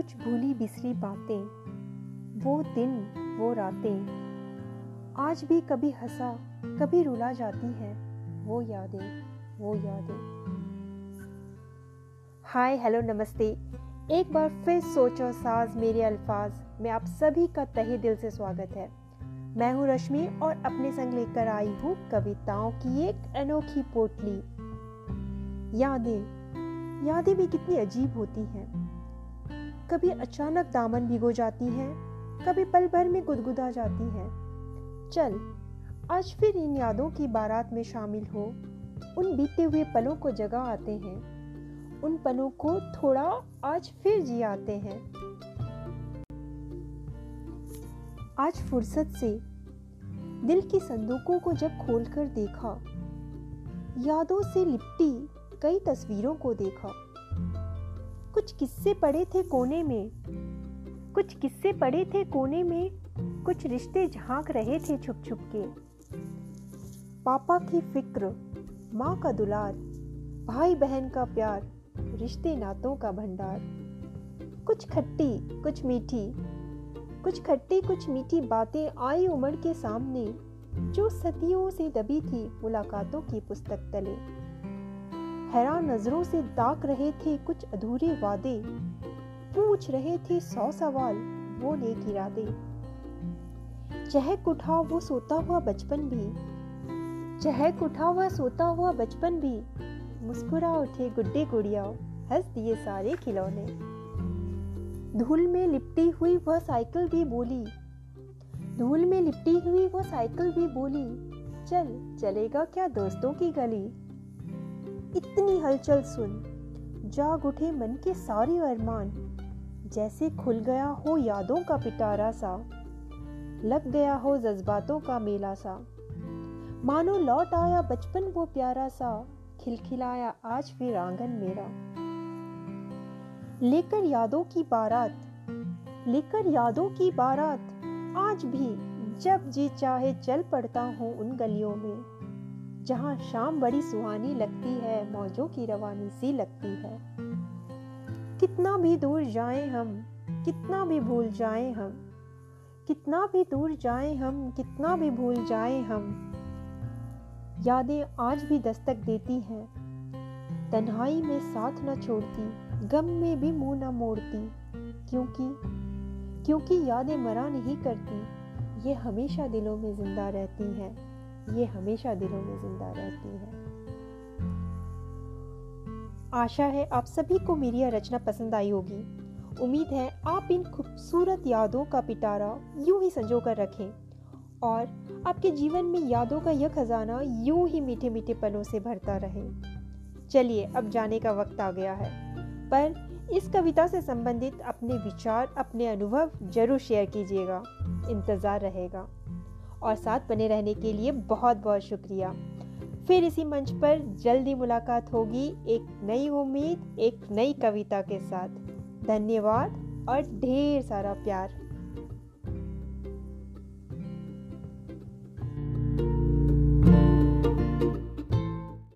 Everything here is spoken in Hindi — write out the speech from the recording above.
कुछ भूली बिसरी बातें, वो दिन, वो रातें। आज भी कभी हंसा, कभी रुला जाती है वो यादें वो यादें। हाय, हेलो, नमस्ते। एक बार फिर सोचो साज मेरे अल्फाज, में आप सभी का तहे दिल से स्वागत है। मैं हूँ रश्मि और अपने संग लेकर आई हूँ कविताओं की एक अनोखी पोटली। यादें यादें भी कितनी अजीब होती हैं। कभी अचानक दामन भिगो जाती हैं, कभी पल भर में गुदगुदा जाती हैं। चल, आज फिर इन यादों की बारात में शामिल हो। उन बीते हुए पलों को जगा आते हैं। उन पलों को थोड़ा आज फिर जी आते हैं। आज फुर्सत से दिल की संदूकों को जब खोलकर देखा, यादों से लिपटी कई तस्वीरों को देखा। कुछ किस्से पड़े थे कोने में। कुछ किस्से पड़े थे कोने में, कुछ रिश्ते झाँक रहे थे छुप छुप के। पापा की फ़िक्र, माँ का दुलार भाई बहन का प्यार, रिश्ते नातों का भंडार। कुछ खट्टी, कुछ मीठी, कुछ खट्टी, कुछ मीठी बातें आई उमड़ के सामने, जो सदियों से दबी थी मुलाकातों की पुस्तक तले। हैरान नज़रों से ताक रहे थे कुछ अधूरे वादे। पूछ रहे थे सौ सवाल, वो नेक इरादे। चहक उठा वो सोता हुआ बचपन भी। चहक उठा हुआ सोता हुआ बचपन भी। मुस्कुरा उठे गुड्डे गुड़िया, हंस दिए सारे खिलौने। धूल में लिपटी हुई वह साइकिल भी बोली। धूल में लिपटी हुई वह साइकिल भी बोली। चल, चलेगा क्या दोस्तों की गली? इतनी हलचल सुन, जाग उठे मन के सारे अरमान, जैसे खुल गया हो यादों का पिटारा सा, लग गया हो जज्बातों का मेला सा। मानो लौट आया बचपन वो प्यारा सा, खिलखिलाया आज फिर आँगन मेरा। लेकर यादों की बारात, लेकर यादों की बारात, आज भी जब जी चाहे चल पड़ता हूँ उन गलियों में। जहाँ शाम बड़ी सुहानी लगती है, मौजों की रवानी सी लगती है। कितना भी दूर जाएँ हम, कितना भी भूल जाएँ हम, कितना भी दूर जाएँ हम, कितना भी भूल जाएँ हम, यादें आज भी दस्तक देती हैं। तन्हाई में साथ न छोड़ती, गम में भी मुँह न मोड़ती, क्योंकि क्योंकि यादें मरा नहीं करती, ये हमेशा दिलों में ज़िंदा रहती हैं। ये हमेशा दिलों में ज़िंदा रहती हैं। आशा है आप सभी को मेरी यह रचना पसंद आई होगी। उम्मीद है आप इन खूबसूरत यादों का पिटारा यूँ ही संजो कर रखें और आपके जीवन में यादों का यह खजाना यूँ ही मीठे मीठे पलों से भरता रहे। चलिए, अब जाने का वक्त आ गया है। पर इस कविता से संबंधित अपने विचार, अपने अनुभव ज़रूर शेयर कीजिएगा। इंतज़ार रहेगा। और साथ बने रहने के लिए बहुत बहुत शुक्रिया। फिर इसी मंच पर जल्दी मुलाकात होगी एक नई उम्मीद, एक नई कविता के साथ। धन्यवाद और ढेर सारा प्यार।